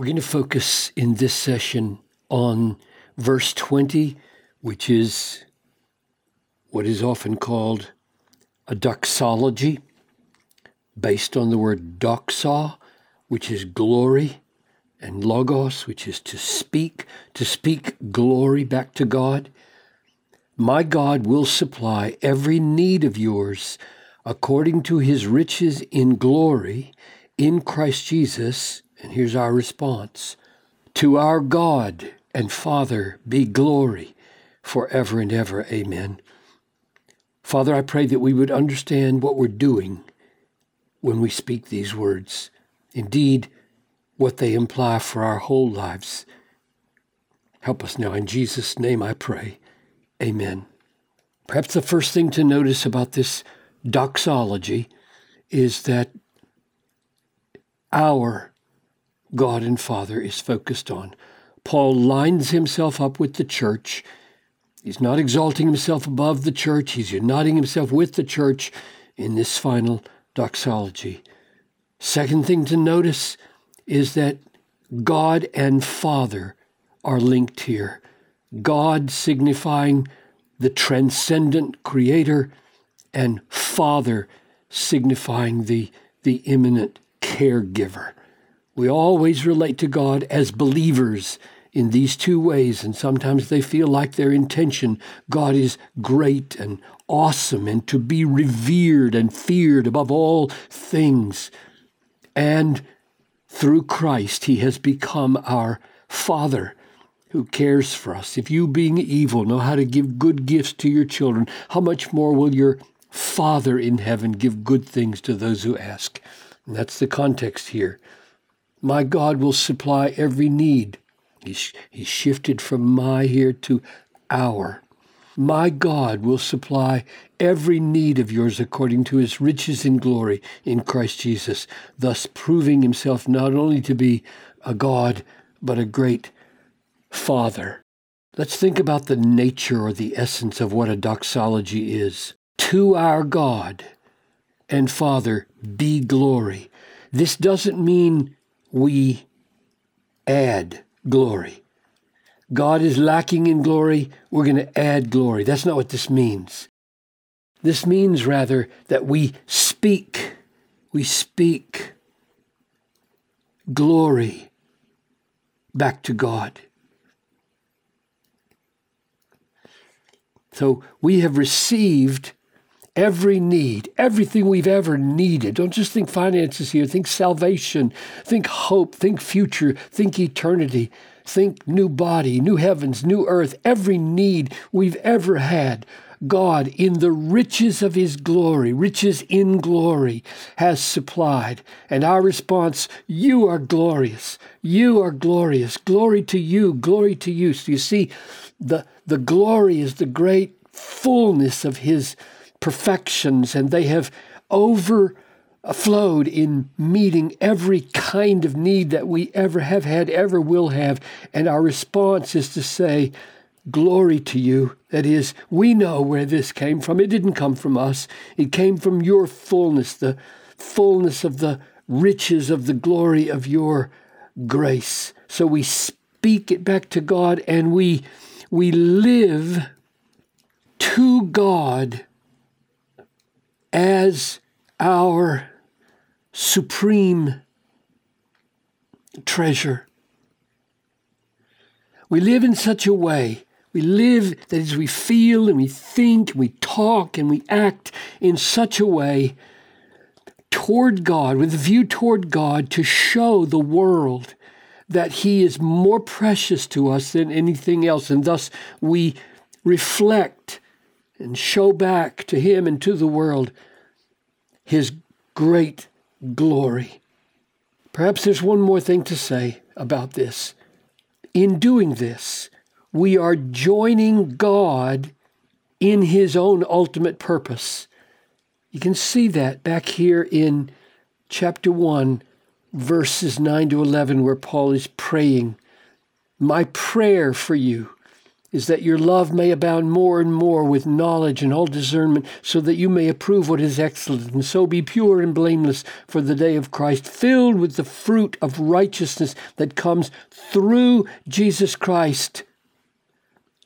We're going to focus in this session on verse 20, which is what is often called a doxology, based on the word doxa, which is glory, and logos, which is to speak, to speak glory back to God. My God will supply every need of yours according to his riches in glory in Christ Jesus. And here's our response To our God and Father be glory forever and ever. Amen. Father, I pray that we would understand what we're doing when we speak these words, indeed, what they imply for our whole lives. Help us now. In Jesus' name I pray. Amen. Perhaps the first thing to notice about this doxology is that our God and Father is focused on. Paul lines himself up with the church He's not exalting himself above the church, he's uniting himself with the church in this final doxology. Second thing to notice is that God and Father are linked here. God signifying the transcendent creator, and Father signifying the, the immanent caregiver. We always relate to God as believers in these two ways, and sometimes they feel like their intention God is great and awesome and to be revered and feared above all things. And through Christ, He has become our Father who cares for us. If you, being evil, know how to give good gifts to your children, how much more will your Father in heaven give good things to those who ask? And that's the context here. My God will supply every need He's, he shifted from my here to our. My God will supply every need of yours according to his riches in glory in Christ Jesus, thus proving himself not only to be a God, but a great Father. Let's think about the nature or the essence of what a doxology is. To our God and Father be glory. This doesn't mean we add glory. God is lacking in glory, we're going to add glory. That's not what this means. This means rather that we speak, we speak glory back to God. So we have received every need, everything we've ever needed. Don't just think finances here, think salvation, think hope, think future, think eternity, think new body, new heavens, new earth, every need we've ever had. God, in the riches of His glory, riches in glory, has supplied. And our response, You are glorious. You are glorious. Glory to you. Glory to you. So you see, the, the glory is the great fullness of His perfections, and they have overflowed in meeting every kind of need that we ever have had, ever will have. And our response is to say, Glory to you. That is, we know where this came from. It didn't come from us, it came from your fullness, the fullness of the riches of the glory of your grace. So we speak it back to God and we, we live to God as our supreme treasure. We live in such a way, we live that as we feel and we think and we talk and we act in such a way toward God, with a view toward God to show the world that He is more precious to us than anything else, and thus we reflect and show back to him and to the world his great glory. Perhaps there's one more thing to say about this. In doing this, we are joining God in his own ultimate purpose. You can see that back here in chapter 1, verses 9 to 11, where Paul is praying. My prayer for you is that your love may abound more and more with knowledge and all discernment, so that you may approve what is excellent, and so be pure and blameless for the day of Christ, filled with the fruit of righteousness that comes through Jesus Christ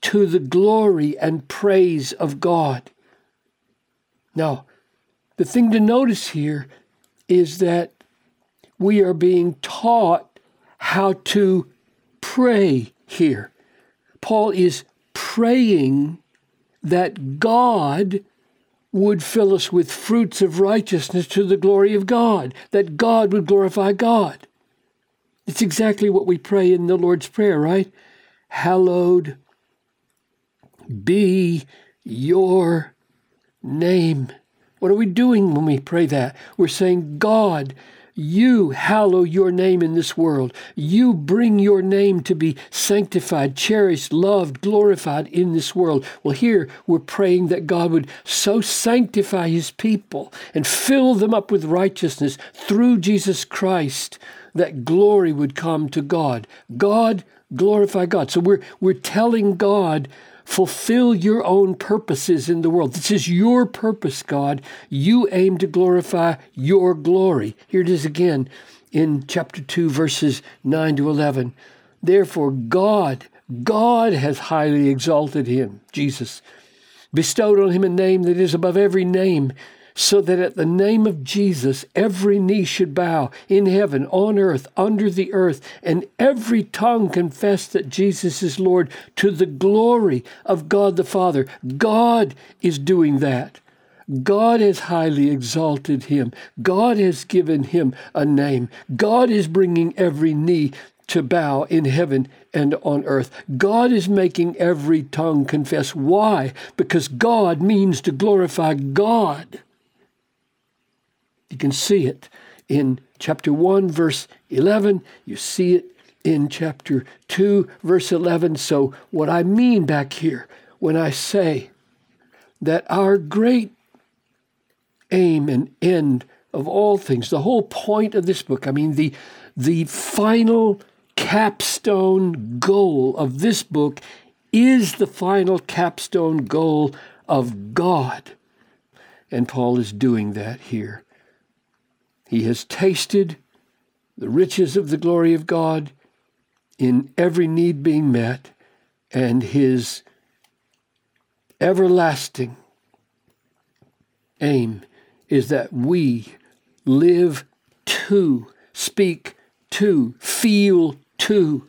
to the glory and praise of God. Now, the thing to notice here is that we are being taught how to pray here. Paul is praying that God would fill us with fruits of righteousness to the glory of God, that God would glorify God. It's exactly what we pray in the Lord's Prayer, right? Hallowed be your name. What are we doing when we pray that? We're saying, God, you hallow your name in this world. You bring your name to be sanctified, cherished, loved, glorified in this world. Well, here we're praying that God would so sanctify his people and fill them up with righteousness through Jesus Christ that glory would come to God. God, glorify God. So we're, we're telling God, Fulfill your own purposes in the world. This is your purpose, God. You aim to glorify your glory. Here it is again in chapter 2, verses 9 to 11. Therefore, God, God has highly exalted him, Jesus, bestowed on him a name that is above every name so that at the name of Jesus every knee should bow in heaven, on earth, under the earth, and every tongue confess that Jesus is Lord to the glory of God the Father. God is doing that. God has highly exalted him. God has given him a name. God is bringing every knee to bow in heaven and on earth. God is making every tongue confess. Why? Because God means to glorify God. You can see it in chapter 1, verse 11. You see it in chapter 2, verse 11. So, what I mean back here when I say that our great aim and end of all things, the whole point of this book, I mean, the, the final capstone goal of this book is the final capstone goal of God. And Paul is doing that here. He has tasted the riches of the glory of God in every need being met, and his everlasting aim is that we live to, speak to, feel to,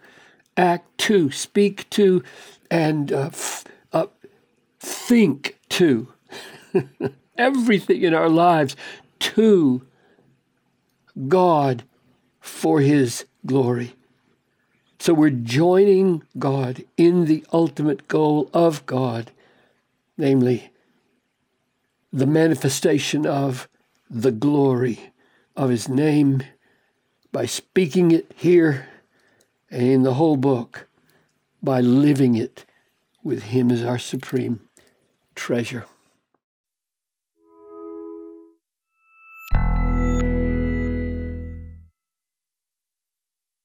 act to, speak to, and uh, f- uh, think to. Everything in our lives to God for his glory. So we're joining God in the ultimate goal of God, namely the manifestation of the glory of his name by speaking it here and in the whole book, by living it with him as our supreme treasure.